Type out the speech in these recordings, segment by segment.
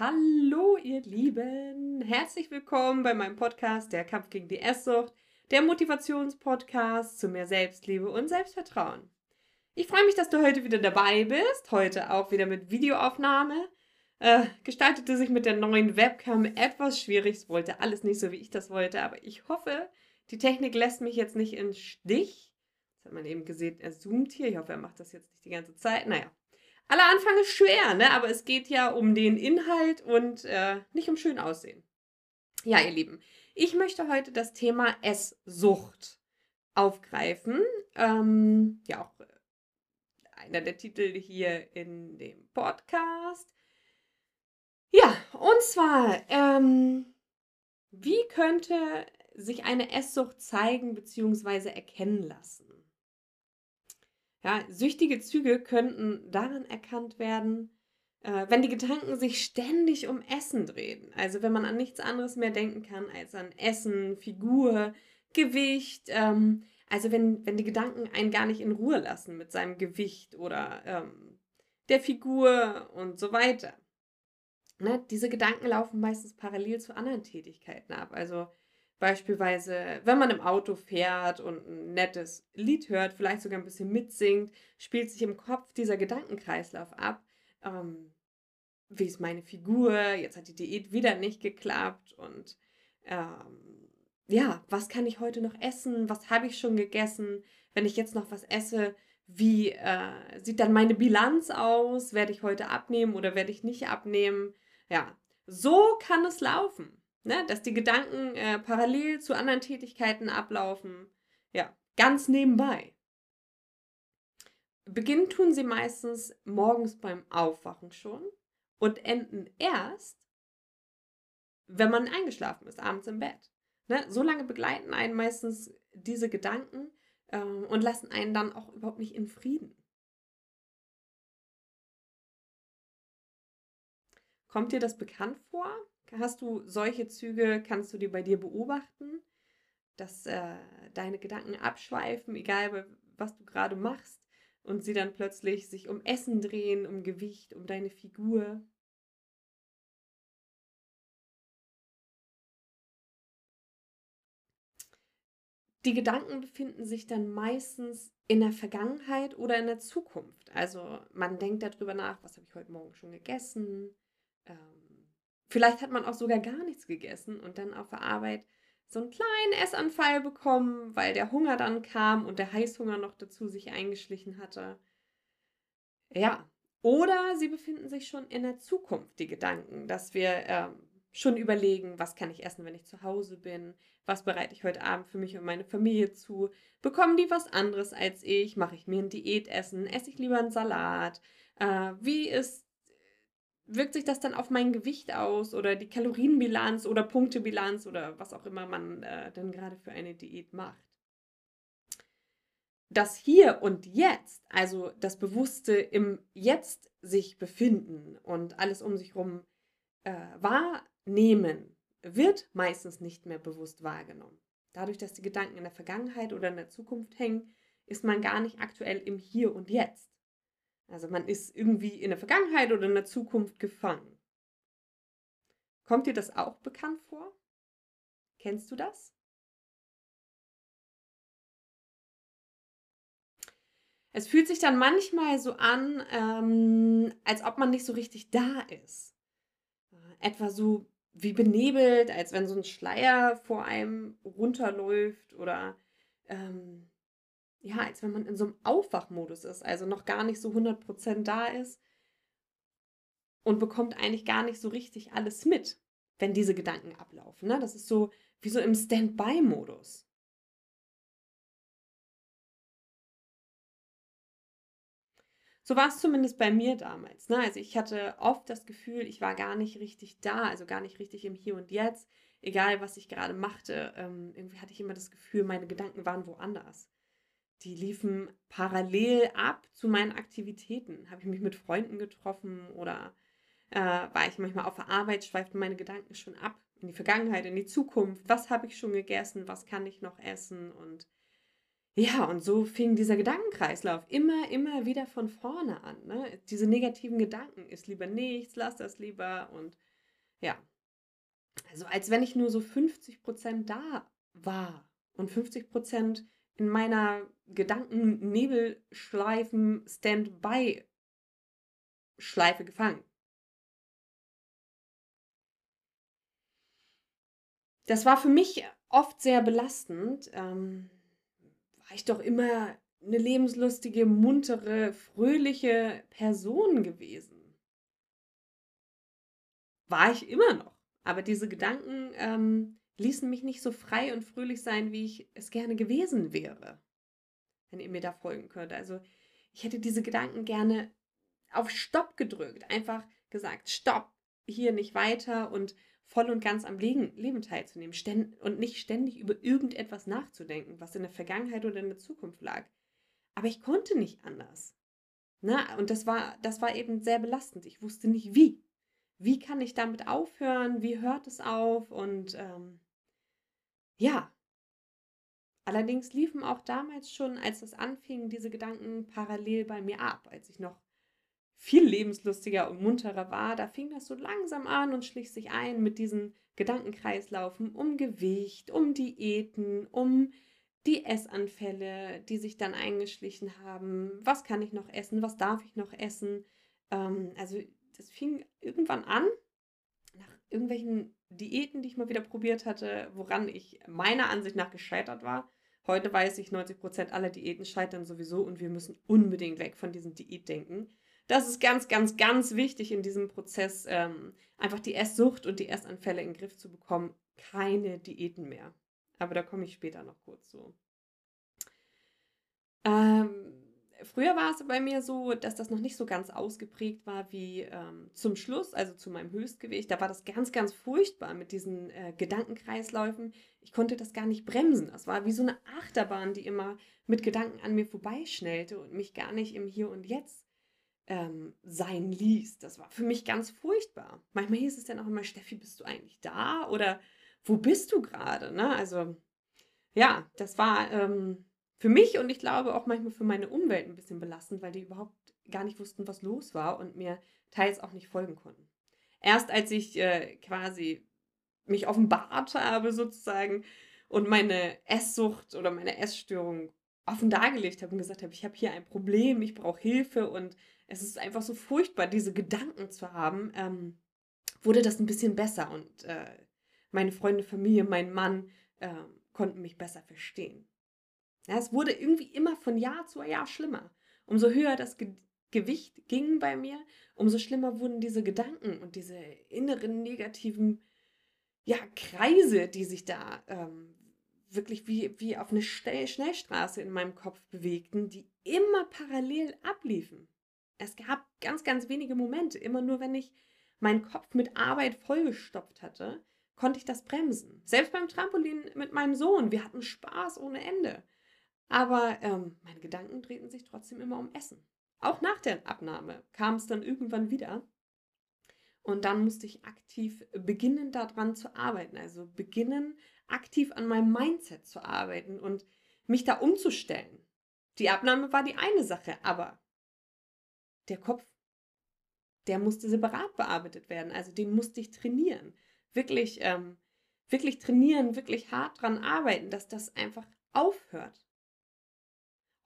Hallo, ihr Lieben! Herzlich willkommen bei meinem Podcast Der Kampf gegen die Esssucht, der Motivationspodcast zu mehr Selbstliebe und Selbstvertrauen. Ich freue mich, dass du heute wieder dabei bist. Heute auch wieder mit Videoaufnahme. Äh, gestaltete sich mit der neuen Webcam etwas schwierig. Es wollte alles nicht so, wie ich das wollte, aber ich hoffe, die Technik lässt mich jetzt nicht in Stich. Das hat man eben gesehen, er zoomt hier. Ich hoffe, er macht das jetzt nicht die ganze Zeit. Naja, aller Anfang ist schwer, ne? aber es geht ja um den Inhalt und äh, nicht um schön aussehen. Ja, ihr Lieben, ich möchte heute das Thema Esssucht aufgreifen. Ähm, ja, auch einer der Titel hier in dem Podcast. Ja, und zwar, ähm, wie könnte sich eine Esssucht zeigen bzw. erkennen lassen? Ja, süchtige Züge könnten daran erkannt werden, äh, wenn die Gedanken sich ständig um Essen drehen. Also wenn man an nichts anderes mehr denken kann als an Essen, Figur, Gewicht. Ähm, also wenn, wenn die Gedanken einen gar nicht in Ruhe lassen mit seinem Gewicht oder ähm, der Figur und so weiter. Ne? Diese Gedanken laufen meistens parallel zu anderen Tätigkeiten ab. Also beispielsweise, wenn man im Auto fährt und ein nettes Lied hört, vielleicht sogar ein bisschen mitsingt, spielt sich im Kopf dieser Gedankenkreislauf ab. Ähm, wie ist meine Figur? Jetzt hat die Diät wieder nicht geklappt und ähm, ja, was kann ich heute noch essen? Was habe ich schon gegessen? Wenn ich jetzt noch was esse, wie äh, sieht dann meine Bilanz aus? Werde ich heute abnehmen oder werde ich nicht abnehmen? Ja, so kann es laufen, ne? dass die Gedanken äh, parallel zu anderen Tätigkeiten ablaufen. Ja, ganz nebenbei. Beginnen tun sie meistens morgens beim Aufwachen schon und enden erst, wenn man eingeschlafen ist, abends im Bett. Ne? So lange begleiten einen meistens diese Gedanken ähm, und lassen einen dann auch überhaupt nicht in Frieden. Kommt dir das bekannt vor? Hast du solche Züge, kannst du die bei dir beobachten, dass äh, deine Gedanken abschweifen, egal was du gerade machst, und sie dann plötzlich sich um Essen drehen, um Gewicht, um deine Figur? Die Gedanken befinden sich dann meistens in der Vergangenheit oder in der Zukunft. Also man denkt darüber nach, was habe ich heute Morgen schon gegessen. Ähm, vielleicht hat man auch sogar gar nichts gegessen und dann auf der Arbeit so einen kleinen Essanfall bekommen, weil der Hunger dann kam und der Heißhunger noch dazu sich eingeschlichen hatte. Ja, oder sie befinden sich schon in der Zukunft, die Gedanken, dass wir ähm, schon überlegen, was kann ich essen, wenn ich zu Hause bin, was bereite ich heute Abend für mich und meine Familie zu, bekommen die was anderes als ich, mache ich mir ein Diätessen, esse ich lieber einen Salat, äh, wie ist, wirkt sich das dann auf mein Gewicht aus oder die Kalorienbilanz oder Punktebilanz oder was auch immer man äh, denn gerade für eine Diät macht. Das Hier und Jetzt, also das Bewusste im Jetzt sich befinden und alles um sich herum äh, wahr nehmen wird meistens nicht mehr bewusst wahrgenommen. Dadurch, dass die Gedanken in der Vergangenheit oder in der Zukunft hängen, ist man gar nicht aktuell im Hier und Jetzt. Also man ist irgendwie in der Vergangenheit oder in der Zukunft gefangen. Kommt dir das auch bekannt vor? Kennst du das? Es fühlt sich dann manchmal so an, ähm, als ob man nicht so richtig da ist. Etwa so wie benebelt, als wenn so ein Schleier vor einem runterläuft oder ähm, ja, als wenn man in so einem Aufwachmodus ist, also noch gar nicht so 100% da ist und bekommt eigentlich gar nicht so richtig alles mit, wenn diese Gedanken ablaufen. Ne? Das ist so wie so im Standby-Modus. So war es zumindest bei mir damals. Ne? Also ich hatte oft das Gefühl, ich war gar nicht richtig da, also gar nicht richtig im Hier und Jetzt. Egal, was ich gerade machte, ähm, irgendwie hatte ich immer das Gefühl, meine Gedanken waren woanders. Die liefen parallel ab zu meinen Aktivitäten. Habe ich mich mit Freunden getroffen oder äh, war ich manchmal auf der Arbeit, schweiften meine Gedanken schon ab in die Vergangenheit, in die Zukunft. Was habe ich schon gegessen? Was kann ich noch essen? Und ja, und so fing dieser Gedankenkreislauf immer, immer wieder von vorne an. Ne? Diese negativen Gedanken, ist lieber nichts, lass das lieber und Ja. Also als wenn ich nur so 50 Prozent da war und 50 Prozent in meiner Gedanken-Nebelschleifen Standby-Schleife gefangen. Das war für mich oft sehr belastend. Ähm, war ich doch immer eine lebenslustige, muntere, fröhliche Person gewesen. War ich immer noch. Aber diese Gedanken ähm, ließen mich nicht so frei und fröhlich sein, wie ich es gerne gewesen wäre. Wenn ihr mir da folgen könnt. Also ich hätte diese Gedanken gerne auf Stopp gedrückt. Einfach gesagt, Stopp, hier nicht weiter und voll und ganz am Leben, teilzunehmen und nicht ständig über irgendetwas nachzudenken, was in der Vergangenheit oder in der Zukunft lag. Aber ich konnte nicht anders. Na, und das war, das war eben sehr belastend. Ich wusste nicht wie. Wie kann ich damit aufhören? Wie hört es auf? Und ähm, ja. Allerdings liefen auch damals schon, als das anfing, diese Gedanken parallel bei mir ab, als ich noch viel lebenslustiger und munterer war, da fing das so langsam an und schlich sich ein mit diesen Gedankenkreislaufen um Gewicht, um Diäten, um die Essanfälle, die sich dann eingeschlichen haben. Was kann ich noch essen? Was darf ich noch essen? Ähm, also das fing irgendwann an, irgendwelchen Diäten, die ich mal wieder probiert hatte, woran ich meiner Ansicht nach gescheitert war. Heute weiß ich, 90% aller Diäten scheitern sowieso und wir müssen unbedingt weg von diesem Diätdenken. Das ist ganz, ganz, ganz wichtig in diesem Prozess, ähm, einfach die Esssucht und die Essanfälle in den Griff zu bekommen. Keine Diäten mehr. Aber da komme ich später noch kurz zu. Ähm, früher war es bei mir so, dass das noch nicht so ganz ausgeprägt war wie ähm, zum Schluss, also zu meinem Höchstgewicht. Da war das ganz, ganz furchtbar mit diesen äh, Gedankenkreisläufen. Ich konnte das gar nicht bremsen. Das war wie so eine Achterbahn, die immer mit Gedanken an mir vorbeischnellte und mich gar nicht im Hier und Jetzt ähm, sein ließ. Das war für mich ganz furchtbar. Manchmal hieß es dann auch immer, Steffi, bist du eigentlich da? Oder wo bist du gerade? Ne? Also ja, das war ähm, für mich und ich glaube auch manchmal für meine Umwelt ein bisschen belastend, weil die überhaupt gar nicht wussten, was los war und mir teils auch nicht folgen konnten. Erst als ich äh, quasi mich offenbart habe sozusagen und meine Esssucht oder meine Essstörung offen dargelegt habe und gesagt habe, ich habe hier ein Problem, ich brauche Hilfe und es ist einfach so furchtbar, diese Gedanken zu haben, ähm, wurde das ein bisschen besser und äh, meine Freunde, Familie, mein Mann äh, konnten mich besser verstehen. Ja, es wurde irgendwie immer von Jahr zu Jahr schlimmer. Umso höher das Ge Gewicht ging bei mir, umso schlimmer wurden diese Gedanken und diese inneren negativen ja, Kreise, die sich da ähm, wirklich wie, wie auf eine Schnellstraße in meinem Kopf bewegten, die immer parallel abliefen. Es gab ganz, ganz wenige Momente, immer nur wenn ich meinen Kopf mit Arbeit vollgestopft hatte, konnte ich das bremsen. Selbst beim Trampolin mit meinem Sohn, wir hatten Spaß ohne Ende. Aber ähm, meine Gedanken drehten sich trotzdem immer um Essen. Auch nach der Abnahme kam es dann irgendwann wieder. Und dann musste ich aktiv beginnen, daran zu arbeiten. Also beginnen, aktiv an meinem Mindset zu arbeiten und mich da umzustellen. Die Abnahme war die eine Sache, aber der Kopf, der musste separat bearbeitet werden. Also den musste ich trainieren wirklich, ähm, wirklich trainieren, wirklich hart dran arbeiten, dass das einfach aufhört.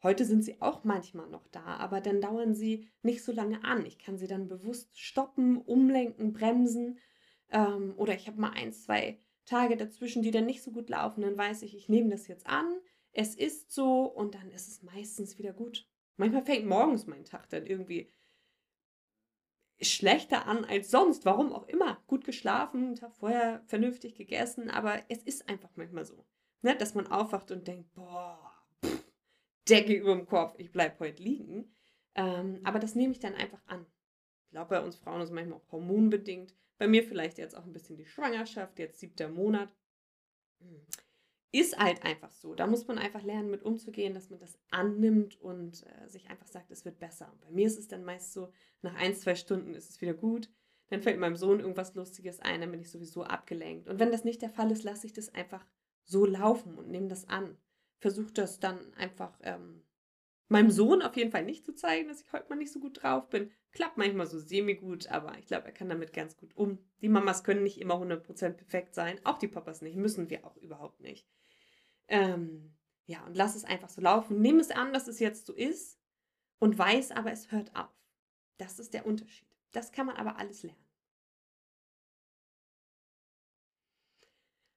Heute sind sie auch manchmal noch da, aber dann dauern sie nicht so lange an. Ich kann sie dann bewusst stoppen, umlenken, bremsen. Ähm, oder ich habe mal ein, zwei Tage dazwischen, die dann nicht so gut laufen. Dann weiß ich, ich nehme das jetzt an. Es ist so und dann ist es meistens wieder gut. Manchmal fängt morgens mein Tag dann irgendwie schlechter an als sonst. Warum auch immer. Gut geschlafen, Tag vorher vernünftig gegessen, aber es ist einfach manchmal so, ne, dass man aufwacht und denkt, boah, Decke über dem Kopf, ich bleibe heute liegen. Ähm, aber das nehme ich dann einfach an. Ich glaube, bei uns Frauen ist es manchmal auch hormonbedingt. Bei mir vielleicht jetzt auch ein bisschen die Schwangerschaft, jetzt siebter Monat. Hm ist halt einfach so. Da muss man einfach lernen, mit umzugehen, dass man das annimmt und äh, sich einfach sagt, es wird besser. Und bei mir ist es dann meist so, nach ein, zwei Stunden ist es wieder gut. Dann fällt meinem Sohn irgendwas Lustiges ein, dann bin ich sowieso abgelenkt. Und wenn das nicht der Fall ist, lasse ich das einfach so laufen und nehme das an. Versuche das dann einfach ähm, meinem Sohn auf jeden Fall nicht zu zeigen, dass ich heute mal nicht so gut drauf bin. Klappt manchmal so semi-gut, aber ich glaube, er kann damit ganz gut um. Die Mamas können nicht immer 100% perfekt sein, auch die Papas nicht, müssen wir auch überhaupt nicht. Ähm, ja, und lass es einfach so laufen. Nimm es an, dass es jetzt so ist und weiß aber, es hört auf. Das ist der Unterschied. Das kann man aber alles lernen.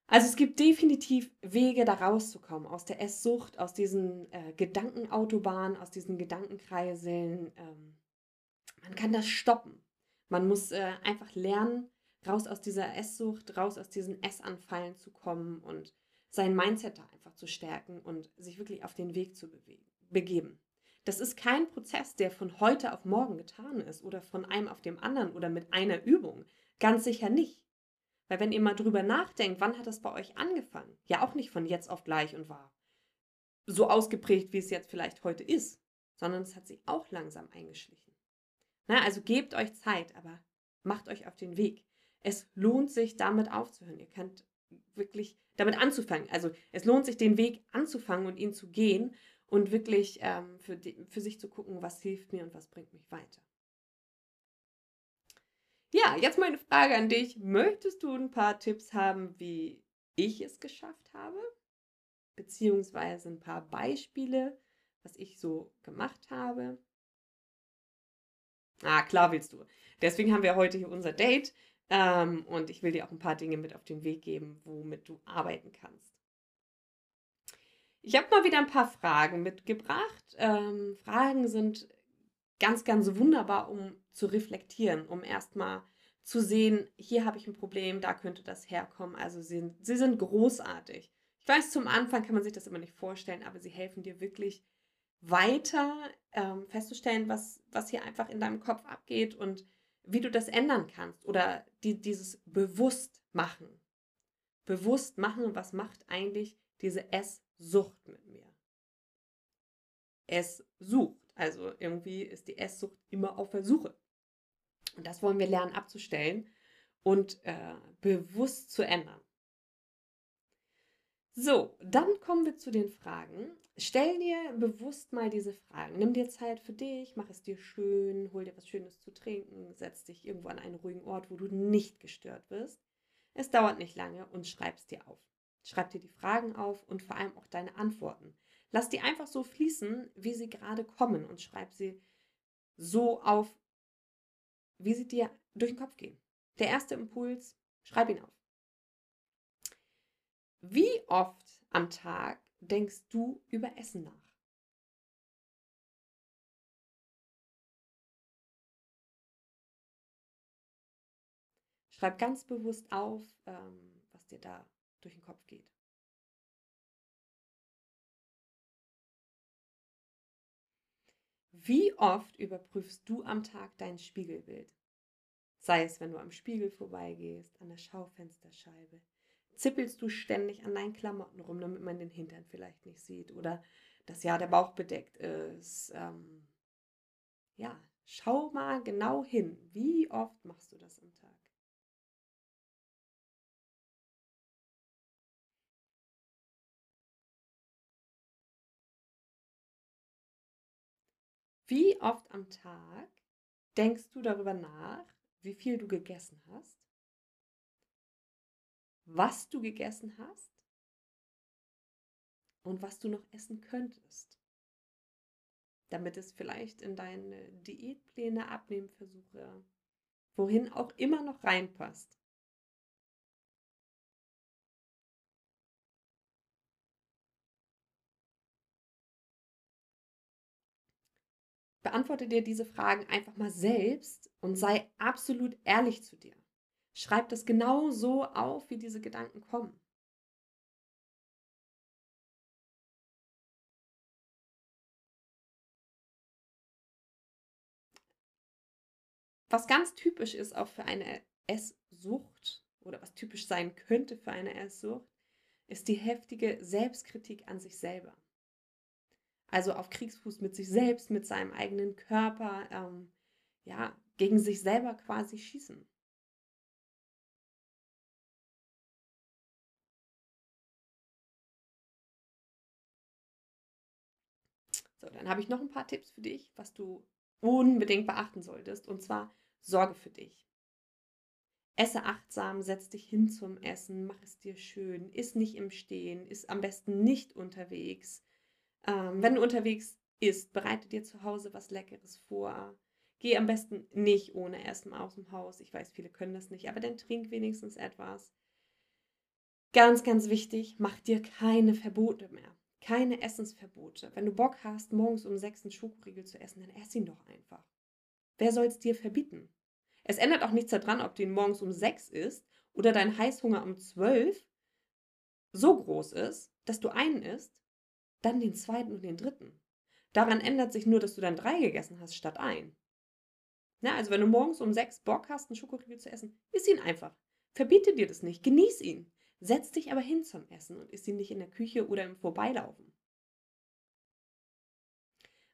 Also es gibt definitiv Wege, da rauszukommen, aus der Esssucht, aus diesen äh, Gedankenautobahnen, aus diesen Gedankenkreiseln. Ähm, man kann das stoppen. Man muss äh, einfach lernen, raus aus dieser Esssucht, raus aus diesen Essanfallen zu kommen und sein Mindset da einfach zu stärken und sich wirklich auf den Weg zu begeben. Das ist kein Prozess, der von heute auf morgen getan ist oder von einem auf dem anderen oder mit einer Übung. Ganz sicher nicht. Weil wenn ihr mal drüber nachdenkt, wann hat das bei euch angefangen? Ja, auch nicht von jetzt auf gleich und war so ausgeprägt, wie es jetzt vielleicht heute ist, sondern es hat sich auch langsam eingeschlichen. Na, also gebt euch Zeit, aber macht euch auf den Weg. Es lohnt sich, damit aufzuhören. Ihr könnt wirklich damit anzufangen. Also es lohnt sich, den Weg anzufangen und ihn zu gehen und wirklich ähm, für, die, für sich zu gucken, was hilft mir und was bringt mich weiter. Ja, jetzt meine Frage an dich. Möchtest du ein paar Tipps haben, wie ich es geschafft habe? Beziehungsweise ein paar Beispiele, was ich so gemacht habe? Ah, klar willst du. Deswegen haben wir heute hier unser Date. Ähm, und ich will dir auch ein paar Dinge mit auf den Weg geben, womit du arbeiten kannst. Ich habe mal wieder ein paar Fragen mitgebracht. Ähm, Fragen sind ganz, ganz wunderbar, um zu reflektieren, um erstmal zu sehen, hier habe ich ein Problem, da könnte das herkommen. Also sie, sie sind großartig. Ich weiß, zum Anfang kann man sich das immer nicht vorstellen, aber sie helfen dir wirklich weiter ähm, festzustellen, was, was hier einfach in deinem Kopf abgeht und wie du das ändern kannst oder die, dieses bewusst machen. Bewusst machen, was macht eigentlich diese Esssucht mit mir? Es sucht. Also irgendwie ist die Esssucht immer auf der Suche. Und das wollen wir lernen abzustellen und äh, bewusst zu ändern. So, dann kommen wir zu den Fragen. Stell dir bewusst mal diese Fragen. Nimm dir Zeit für dich, mach es dir schön, hol dir was Schönes zu trinken, setz dich irgendwo an einen ruhigen Ort, wo du nicht gestört wirst. Es dauert nicht lange und schreib es dir auf. Schreib dir die Fragen auf und vor allem auch deine Antworten. Lass die einfach so fließen, wie sie gerade kommen und schreib sie so auf, wie sie dir durch den Kopf gehen. Der erste Impuls, schreib ihn auf. Wie oft am Tag denkst du über Essen nach? Schreib ganz bewusst auf, ähm, was dir da durch den Kopf geht. Wie oft überprüfst du am Tag dein Spiegelbild? Sei es, wenn du am Spiegel vorbeigehst, an der Schaufensterscheibe. Zippelst du ständig an deinen Klamotten rum, damit man den Hintern vielleicht nicht sieht oder dass ja der Bauch bedeckt ist. Ähm, ja, schau mal genau hin. Wie oft machst du das am Tag? Wie oft am Tag denkst du darüber nach, wie viel du gegessen hast, was du gegessen hast? Und was du noch essen könntest, damit es vielleicht in deine Diätpläne, Abnehmversuche, wohin auch immer noch reinpasst. Beantworte dir diese Fragen einfach mal selbst und sei absolut ehrlich zu dir. Schreib das genau so auf, wie diese Gedanken kommen. Was ganz typisch ist auch für eine Esssucht oder was typisch sein könnte für eine Esssucht, ist die heftige Selbstkritik an sich selber also auf Kriegsfuß mit sich selbst, mit seinem eigenen Körper, ähm, ja, gegen sich selber quasi schießen. So, dann habe ich noch ein paar Tipps für dich, was du unbedingt beachten solltest. Und zwar sorge für dich. Esse achtsam, setz dich hin zum Essen, mach es dir schön, iss nicht im Stehen, iss am besten nicht unterwegs. Ähm, wenn du unterwegs isst, bereite dir zu Hause was Leckeres vor. Geh am besten nicht ohne Essen aus dem Haus. Ich weiß, viele können das nicht, aber dann trink wenigstens etwas. Ganz, ganz wichtig, mach dir keine Verbote mehr. Keine Essensverbote. Wenn du Bock hast, morgens um sechs einen Schokoriegel zu essen, dann ess ihn doch einfach. Wer soll es dir verbieten? Es ändert auch nichts daran, ob du ihn morgens um sechs isst oder dein Heißhunger um zwölf so groß ist, dass du einen isst, dann den zweiten und den dritten. Daran ändert sich nur, dass du dann drei gegessen hast statt ein. Na, also wenn du morgens um sechs Bock hast, einen Schokoriegel zu essen, iss ihn einfach. Verbiete dir das nicht, genieß ihn. Setz dich aber hin zum Essen und isst ihn nicht in der Küche oder im Vorbeilaufen.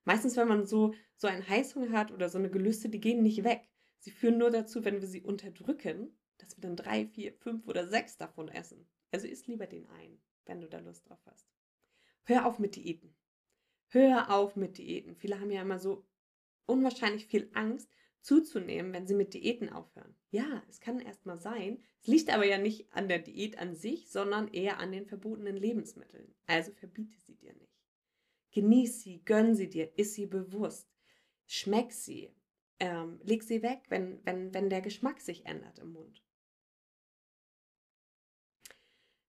Meistens, wenn man so, so einen Heißhunger hat oder so eine Gelüste, die gehen nicht weg. Sie führen nur dazu, wenn wir sie unterdrücken, dass wir dann drei, vier, fünf oder sechs davon essen. Also isst lieber den ein, wenn du da Lust drauf hast. Hör auf mit Diäten. Hör auf mit Diäten. Viele haben ja immer so unwahrscheinlich viel Angst, zuzunehmen, wenn sie mit Diäten aufhören. Ja, es kann erstmal sein. Es liegt aber ja nicht an der Diät an sich, sondern eher an den verbotenen Lebensmitteln. Also verbiete sie dir nicht. Genieß sie, gönn sie dir, iss sie bewusst. Schmeck sie. Ähm, leg sie weg, wenn, wenn, wenn der Geschmack sich ändert im Mund.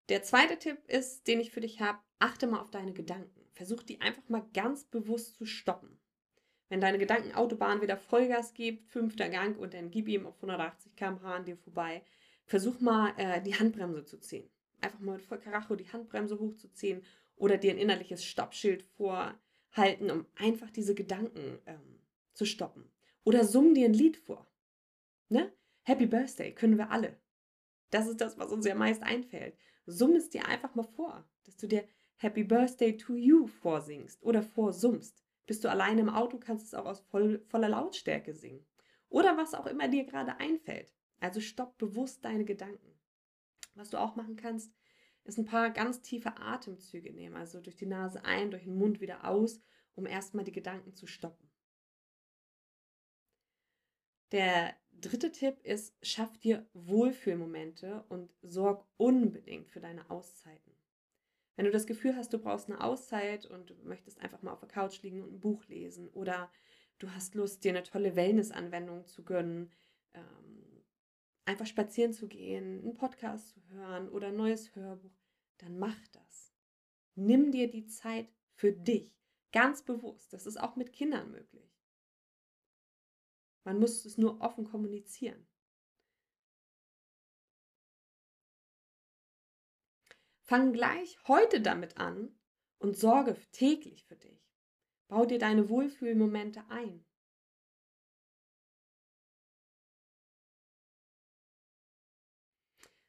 Der zweite Tipp ist, den ich für dich habe, achte mal auf deine Gedanken. Versuch die einfach mal ganz bewusst zu stoppen. Wenn deine Gedankenautobahn wieder Vollgas gibt, fünfter Gang und dann gib ihm auf 180 km/h an dir vorbei, versuch mal äh, die Handbremse zu ziehen. Einfach mal mit voll Karacho die Handbremse hochzuziehen oder dir ein innerliches Stoppschild vorhalten, um einfach diese Gedanken ähm, zu stoppen. Oder summ dir ein Lied vor. Ne? Happy Birthday können wir alle. Das ist das, was uns ja meist einfällt. Summ es dir einfach mal vor, dass du dir Happy Birthday to you vorsingst oder vorsummst. Bist du alleine im Auto, kannst es auch aus voll, voller Lautstärke singen. Oder was auch immer dir gerade einfällt. Also stopp bewusst deine Gedanken. Was du auch machen kannst, ist ein paar ganz tiefe Atemzüge nehmen. Also durch die Nase ein, durch den Mund wieder aus, um erstmal die Gedanken zu stoppen. Der dritte Tipp ist, schaff dir Wohlfühlmomente und sorg unbedingt für deine Auszeiten. Wenn du das Gefühl hast, du brauchst eine Auszeit und du möchtest einfach mal auf der Couch liegen und ein Buch lesen oder du hast Lust, dir eine tolle Wellness-Anwendung zu gönnen, ähm, einfach spazieren zu gehen, einen Podcast zu hören oder ein neues Hörbuch, dann mach das. Nimm dir die Zeit für dich, ganz bewusst. Das ist auch mit Kindern möglich. Man muss es nur offen kommunizieren. Fang gleich heute damit an und sorge täglich für dich. Bau dir deine Wohlfühlmomente ein.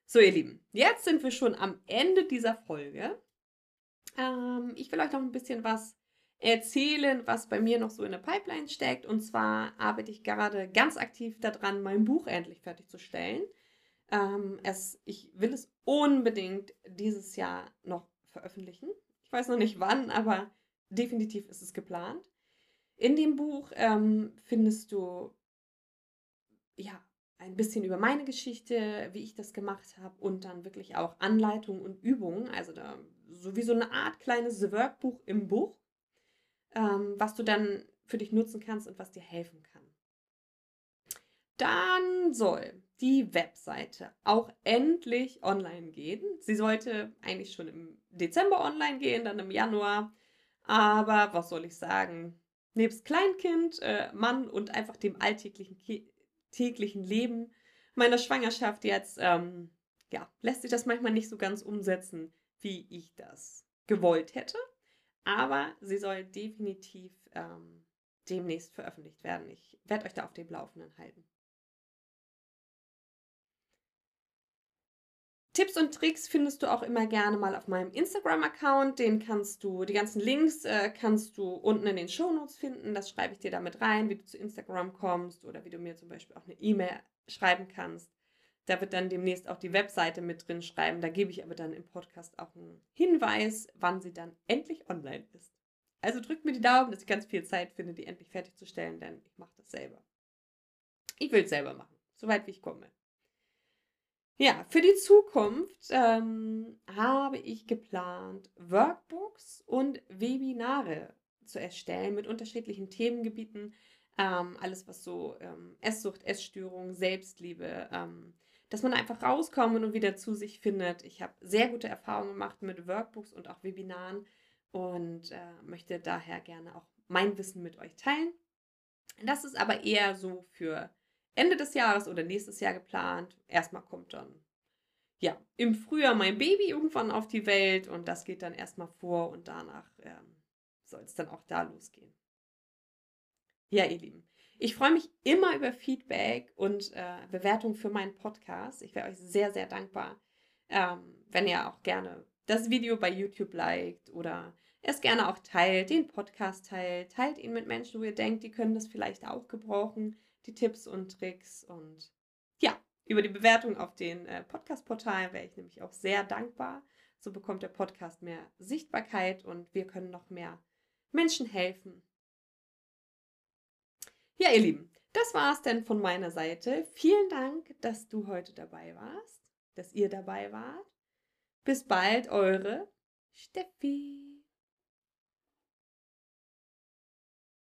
So, ihr Lieben, jetzt sind wir schon am Ende dieser Folge. Ähm, ich will euch noch ein bisschen was erzählen, was bei mir noch so in der Pipeline steckt. Und zwar arbeite ich gerade ganz aktiv daran, mein Buch endlich fertigzustellen. Ähm, es, ich will es unbedingt dieses Jahr noch veröffentlichen. Ich weiß noch nicht wann, aber definitiv ist es geplant. In dem Buch ähm, findest du ja ein bisschen über meine Geschichte, wie ich das gemacht habe und dann wirklich auch Anleitungen und Übungen, also da so eine Art kleines Workbuch im Buch, ähm, was du dann für dich nutzen kannst und was dir helfen kann. Dann soll die Webseite auch endlich online gehen. Sie sollte eigentlich schon im Dezember online gehen, dann im Januar. Aber was soll ich sagen? Nebst Kleinkind, äh, Mann und einfach dem alltäglichen täglichen Leben meiner Schwangerschaft jetzt, ähm, ja, lässt sich das manchmal nicht so ganz umsetzen, wie ich das gewollt hätte. Aber sie soll definitiv ähm, demnächst veröffentlicht werden. Ich werde euch da auf dem Laufenden halten. Tipps und Tricks findest du auch immer gerne mal auf meinem Instagram-Account. Den kannst du, die ganzen Links äh, kannst du unten in den Shownotes finden. Das schreibe ich dir damit rein, wie du zu Instagram kommst oder wie du mir zum Beispiel auch eine E-Mail schreiben kannst. Da wird dann demnächst auch die Webseite mit drin schreiben. Da gebe ich aber dann im Podcast auch einen Hinweis, wann sie dann endlich online ist. Also drückt mir die Daumen, dass ich ganz viel Zeit finde, die endlich fertigzustellen, denn ich mache das selber. Ich will es selber machen, soweit wie ich komme. Ja, für die Zukunft ähm, habe ich geplant, Workbooks und Webinare zu erstellen mit unterschiedlichen Themengebieten. Ähm, alles, was so ähm, Esssucht, Essstörung, Selbstliebe, ähm, dass man einfach rauskommt und wieder zu sich findet. Ich habe sehr gute Erfahrungen gemacht mit Workbooks und auch Webinaren und äh, möchte daher gerne auch mein Wissen mit euch teilen. Das ist aber eher so für Ende des Jahres oder nächstes Jahr geplant. Erstmal kommt dann ja im Frühjahr mein Baby irgendwann auf die Welt und das geht dann erstmal vor und danach ähm, soll es dann auch da losgehen. Ja, ihr Lieben, ich freue mich immer über Feedback und äh, Bewertung für meinen Podcast. Ich wäre euch sehr, sehr dankbar, ähm, wenn ihr auch gerne das Video bei YouTube liked oder es gerne auch teilt, den Podcast teilt, teilt ihn mit Menschen, wo ihr denkt, die können das vielleicht auch gebrauchen die Tipps und Tricks. Und ja, über die Bewertung auf den äh, Podcast-Portalen wäre ich nämlich auch sehr dankbar. So bekommt der Podcast mehr Sichtbarkeit und wir können noch mehr Menschen helfen. Ja, ihr Lieben, das war es denn von meiner Seite. Vielen Dank, dass du heute dabei warst, dass ihr dabei wart. Bis bald, eure Steffi.